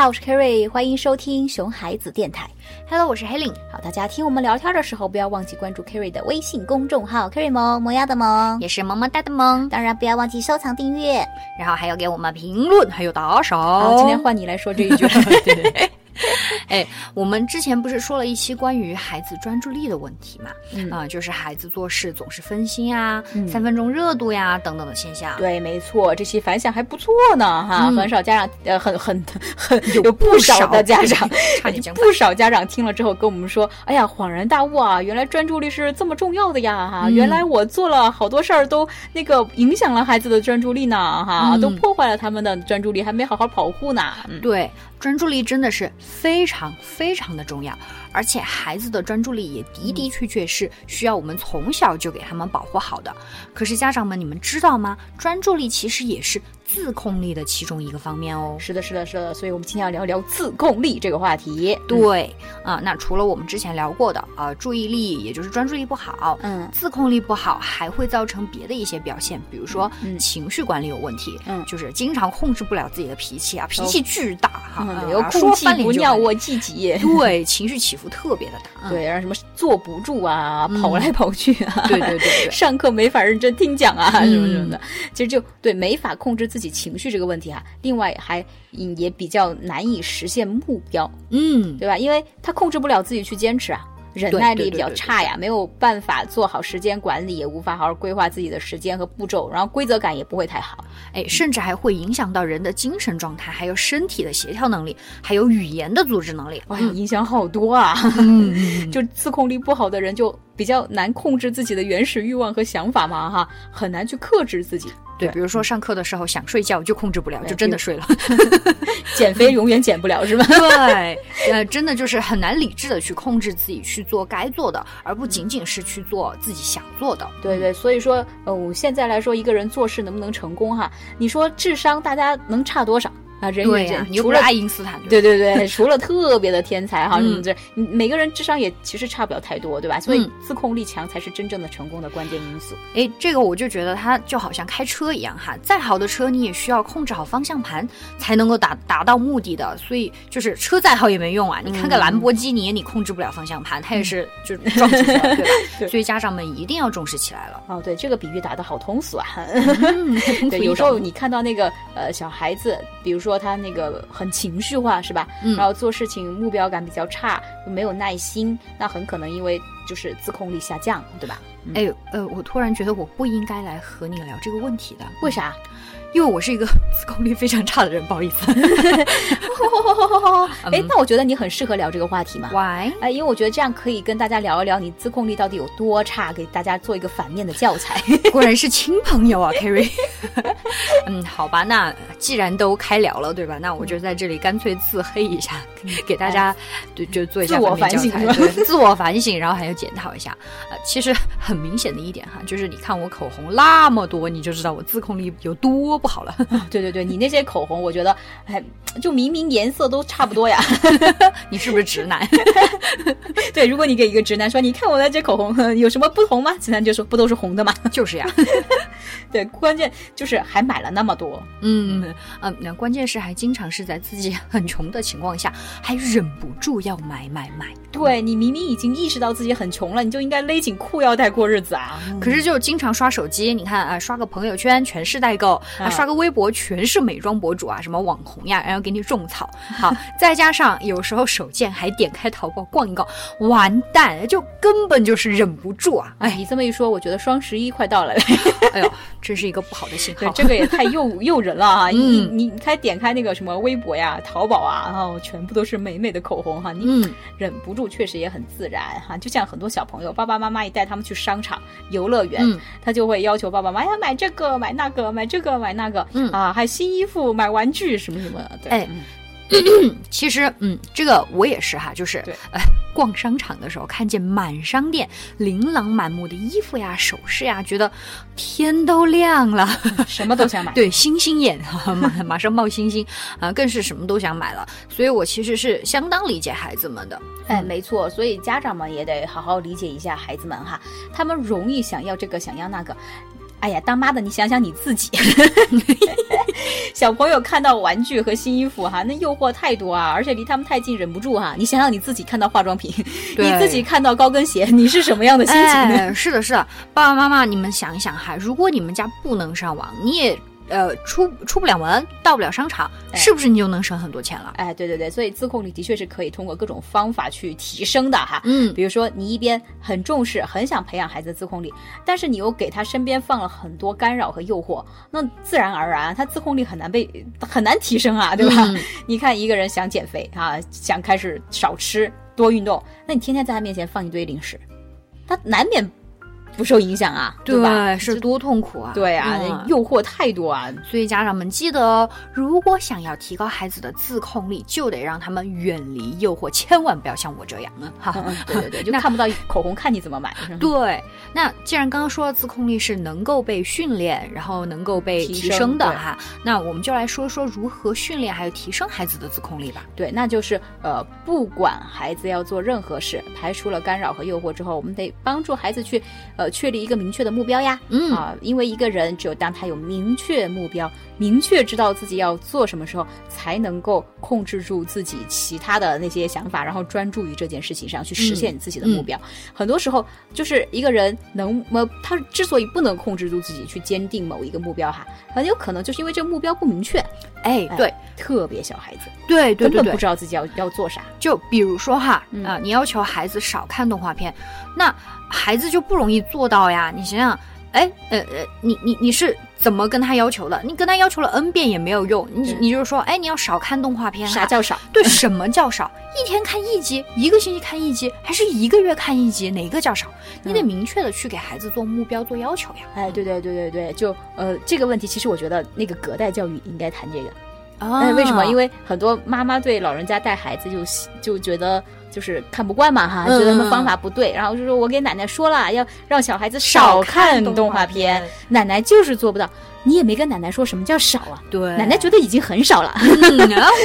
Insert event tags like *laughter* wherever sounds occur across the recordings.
好，我是 Kerry，欢迎收听熊孩子电台。Hello，我是 Helen，好，大家听我们聊天的时候，不要忘记关注 Kerry 的微信公众号 Kerry 萌萌呀的萌，也是萌萌哒的萌，当然不要忘记收藏订阅。然后还要给我们评论，还有打赏。好，今天换你来说这一句。*laughs* *laughs* 对。哎，我们之前不是说了一期关于孩子专注力的问题嘛？嗯啊、就是孩子做事总是分心啊，嗯三分钟热度呀等等的现象。对，没错，这期反响还不错呢，哈，嗯很少家长，呃，很很很有有不少的家长，差 *laughs* 点讲不少家长听了之后跟我们说，哎呀，恍然大悟啊，原来专注力是这么重要的呀，哈、嗯原来我做了好多事儿都那个影响了孩子的专注力呢，哈、嗯都破坏了他们的专注力，还没好好保护呢。嗯，对，专注力真的是非常非常的重要，而且孩子的专注力也的的确确是需要我们从小就给他们保护好的。可是家长们，你们知道吗？专注力其实也是自控力的其中一个方面哦。是的，是的，是的，所以我们今天要聊聊自控力这个话题。对啊、那除了我们之前聊过的啊、注意力也就是专注力不好，嗯。自控力不好，还会造成别的一些表现，比如说、嗯情绪管理有问题，嗯。就是经常控制不了自己的脾气啊，脾气巨大哈，有说空气翻脸就翻脸不尿我自己。对，情绪起伏特别的大。嗯。对，然后什么坐不住啊，嗯。跑来跑去啊，对对对对。*laughs* 上课没法认真听讲啊，嗯。什么什么的，其实就对没法控制自己情绪这个问题哈、另外还嗯也比较难以实现目标，嗯，对吧？因为他控制不了自己去坚持啊。忍耐力比较差呀，没有办法做好时间管理，也无法好好规划自己的时间和步骤，然后规则感也不会太好。哎，甚至还会影响到人的精神状态，还有身体的协调能力，还有语言的组织能力。哇，影响好多啊！*laughs* 就自控力不好的人，就比较难控制自己的原始欲望和想法嘛，哈，很难去克制自己。对，比如说上课的时候想睡觉就控制不了，就真的睡了。*laughs* 减肥永远减不了，是吧？对，呃，真的就是很难理智的去控制自己去做该做的，而不仅仅是去做自己想做的。对对，所以说，呃，我现在来说，一个人做事能不能成功哈？你说智商大家能差多少啊？人与对呀、人你又不是除了爱因斯坦，对对对，除了特别的天才哈，什嗯么这，你每个人智商也其实差不了太多，对吧？所以嗯自控力强才是真正的成功的关键因素。哎，这个我就觉得它就好像开车一样哈，再好的车你也需要控制好方向盘才能够达达到目的的，所以就是车再好也没用啊。你看个兰博基尼，你控制不了方向盘，它也是就撞出去了，对吧？*laughs* 对所以家长们一定要重视起来了。哦，对，这个比喻打的好通俗啊。嗯，*laughs* 对，有时候你看到那个呃小孩子，比如说他那个很情绪化，是吧？嗯然后做事情目标感比较差，又没有耐心，那很可能因为就是自控力下降，对吧？哎呃，我突然觉得我不应该来和你聊这个问题的，为啥？因为我是一个 *laughs* 自控力非常差的人，不好意思。*laughs* 哎，那我觉得你很适合聊这个话题嘛。Why？哎，因为我觉得这样可以跟大家聊一聊你自控力到底有多差，给大家做一个反面的教材。*laughs* 果然是亲朋友啊，Kerry。嗯，好吧，那既然都开聊了，对吧？那我就在这里干脆自黑一下，给大家对就做一下自我反省对自我反省，然后还要检讨一下。呃，其实很明显的一点哈，就是你看我口红那么多，你就知道我自控力有多不好了。*laughs* 对对对，你那些口红，我觉得，哎，就明明颜色都差不多呀。*laughs* 你是不是直男？*laughs* 对，如果你给一个直男说，你看我的这口红有什么不同吗？直男就说不都是红的吗？就是呀。*laughs* 对，关键就是还买了那么多。嗯嗯，那关键是还经常是在自己 *laughs* 很穷的情况下，还忍不住要买买买。对你明明已经意识到自己很穷了，你就应该勒紧裤腰带过日子啊。可是就经常刷手机，你看啊，刷个朋友圈全是代购，啊，啊刷个微博全是美妆博主啊，什么网红呀，然后给你种草。好，再加上有时候手贱还点开淘宝逛一逛，完蛋，就根本就是忍不住啊！哎，哎，你这么一说，我觉得双十一快到了。*laughs* 哎呦，这是一个不好的信对，号。这个也太诱 *laughs* 诱人了啊！你嗯你你开点开那个什么微博呀、淘宝啊，然后全部都是美美的口红哈，你嗯，忍不住，确实也很自然哈。就像很多小朋友，爸爸妈妈一带他们去商场、游乐园，嗯他就会要求爸爸妈妈呀买这个、买那个、买这个、买那个，嗯啊，还新衣服、买玩具什么什么的。对 *clears throat* 其实，嗯，这个我也是哈，就是对呃，逛商场的时候看见满商店琳琅满目的衣服呀、首饰呀，觉得天都亮了。什么都想买。*laughs* 对，星星眼，马马上冒星星啊，更是什么都想买了。所以我其实是相当理解孩子们的。哎，没错，所以家长们也得好好理解一下孩子们哈，他们容易想要这个想要那个。哎呀，当妈的，你想想你自己，*laughs* 小朋友看到玩具和新衣服哈，那诱惑太多啊，而且离他们太近，忍不住哈。你想想你自己看到化妆品，你自己看到高跟鞋，你是什么样的心情呢？哎，是的，是的，爸爸妈妈，你们想一想哈，如果你们家不能上网，你也。呃，出出不了门，到不了商场，是不是你就能省很多钱了？哎，对对对，所以自控力的确是可以通过各种方法去提升的哈。嗯，比如说你一边很重视，很想培养孩子自控力，但是你又给他身边放了很多干扰和诱惑，那自然而然他自控力很难被很难提升啊，对吧？*laughs* 你看一个人想减肥啊，想开始少吃多运动，那你天天在他面前放一堆零食，他难免。不受影响啊，对吧？是多痛苦啊！对啊，诱惑太多啊！所以家长们记得哦，如果想要提高孩子的自控力，就得让他们远离诱惑，千万不要像我这样啊！哈，对对对，*laughs* 就看不到口红，看你怎么买。对，那既然刚刚说了自控力是能够被训练，然后能够被提升的哈，那我们就来说说如何训练还有提升孩子的自控力吧。对，那就是呃，不管孩子要做任何事，排除了干扰和诱惑之后，我们得帮助孩子去。呃，确立一个明确的目标呀，嗯啊，因为一个人只有当他有明确目标，明确知道自己要做什么时候，才能够控制住自己其他的那些想法，然后专注于这件事情上去实现自己的目标。很多时候，就是一个人能么，他之所以不能控制住自己去坚定某一个目标哈，很有可能就是因为这个目标不明确。哎，对，特别小孩子，对对对，根本不知道自己要要做啥。就比如说哈，啊，你要求孩子少看动画片，那。孩子就不容易做到呀！你想想，哎，呃呃，你你你是怎么跟他要求的？你跟他要求了 n 遍也没有用。你你就是说，哎，你要少看动画片。啥叫少？对，什么叫少？*laughs* 一天看一集，一个星期看一集，还是一个月看一集？哪个叫少？你得明确的去给孩子做目标、做要求呀。哎，对对对对对，就呃这个问题，其实我觉得那个隔代教育应该谈这个。啊？为什么？因为很多妈妈对老人家带孩子就就觉得。就是看不惯嘛哈，觉得方法不对，然后就说我给奶奶说了，要让小孩子少看动画片，奶奶就是做不到。你也没跟奶奶说什么叫少啊？对，奶奶觉得已经很少了。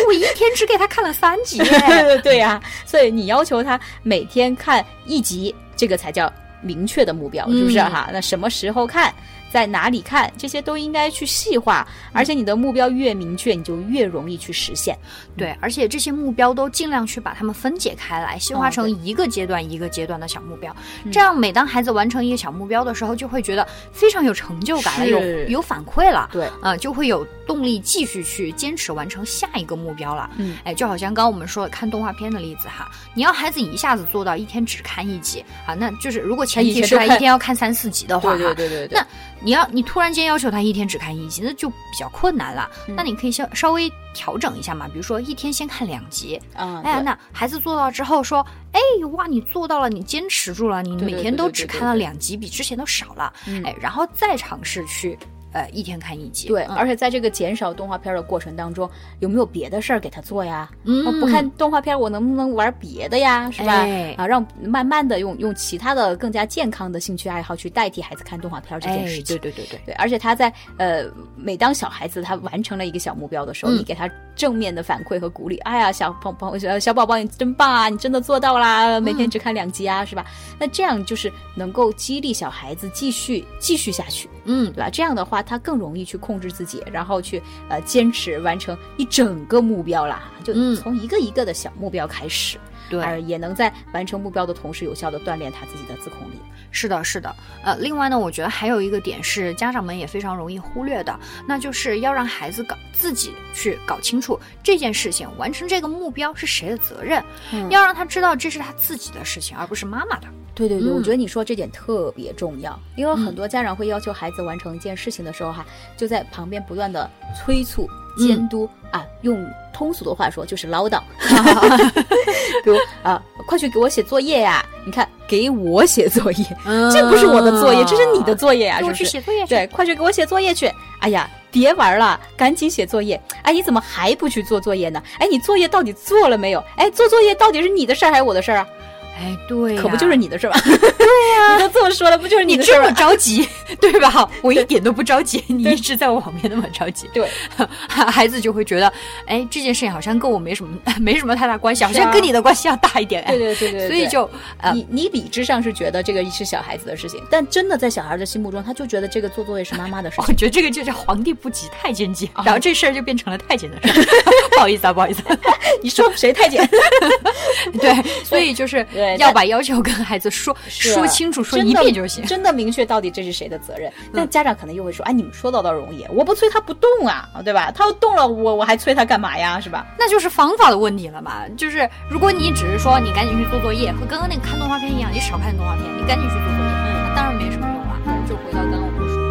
我一天只给他看了三集。*laughs* 对呀，所以你要求他每天看一集，这个才叫明确的目标，是不是哈？那什么时候看？在哪里看这些都应该去细化，而且你的目标越明确，你就越容易去实现。对，而且这些目标都尽量去把它们分解开来，细化成一个阶段一个阶段的小目标。这样，每当孩子完成一个小目标的时候，就会觉得非常有成就感了，有有反馈了。对，啊，就会有动力继续去坚持完成下一个目标了。嗯，哎，就好像刚刚我们说看动画片的例子哈，你要孩子一下子做到一天只看一集啊，那就是如果前提是他一天要看三四集的话，对对对对，那。你要你突然间要求他一天只看一集，那就比较困难了。那你可以稍稍微调整一下嘛，比如说一天先看两集。啊，哎呀，那孩子做到之后说，哎哇，你做到了，你坚持住了，你每天都只看了两集，比之前都少了。哎，然后再尝试去。呃，一天看一集，对，而且在这个减少动画片的过程当中，有没有别的事儿给他做呀？嗯，不看动画片，我能不能玩别的呀？是吧？啊，让慢慢的用用其他的更加健康的兴趣爱好去代替孩子看动画片这件事情。对对对对对，而且他在呃，每当小孩子他完成了一个小目标的时候，你给他正面的反馈和鼓励，哎呀，小宝宝小宝宝你真棒啊，你真的做到啦，每天只看两集啊，是吧？那这样就是能够激励小孩子继续继续下去，嗯，对吧？这样的话。他更容易去控制自己，然后去呃坚持完成一整个目标啦，就从一个一个的小目标开始，对，也能在完成目标的同时，有效的锻炼他自己的自控力。是的，是的，呃，另外呢，我觉得还有一个点是家长们也非常容易忽略的，那就是要让孩子搞自己去搞清楚这件事情，完成这个目标是谁的责任，要让他知道这是他自己的事情，而不是妈妈的。对对对，我觉得你说这点特别重要，因为很多家长会要求孩子完成一件事情的时候，哈，就在旁边不断的催促、监督啊，用通俗的话说就是唠叨，*laughs* 比如啊，快去给我写作业呀！你看，给我写作业，这不是我的作业，这是你的作业呀，是不是？写作业，对，快去给我写作业去！哎呀，别玩了，赶紧写作业！哎，你怎么还不去做作业呢？哎，你作业到底做了没有？哎，做作业到底是你的事儿还是我的事儿啊？哎，对，可不就是你的事吧？对呀，你都这么说了，不就是你这么着急，*laughs* 对吧？我一点都不着急，你一直在我旁边那么着急，对，*laughs* 孩子就会觉得，哎，这件事情好像跟我没什么 *laughs* 没什么太大关系，好像跟你的关系要大一点。对对对对，所以就你你理智上是觉得这个是小孩子的事情，但真的在小孩的心目中，他就觉得这个做作业是妈妈的事情。我觉得这个就叫皇帝不急太监急，然后这事儿就变成了太监的事儿。不好意思啊，不好意思，你说谁太监？*laughs* 对，所以就是 *laughs* 要把要求跟孩子说说清楚，说一遍就行，真的明确到底这是谁的责任。但家长可能又会说，哎，你们说到倒容易，我不催他不动啊，对吧？他要动了，我我还催他干嘛呀？是吧？那就是方法的问题了嘛。就是如果你只是说你赶紧去做作业，和刚刚那个看动画片一样，你少看动画片，你赶紧去做作业，那当然没什么用了。就回到刚刚我们。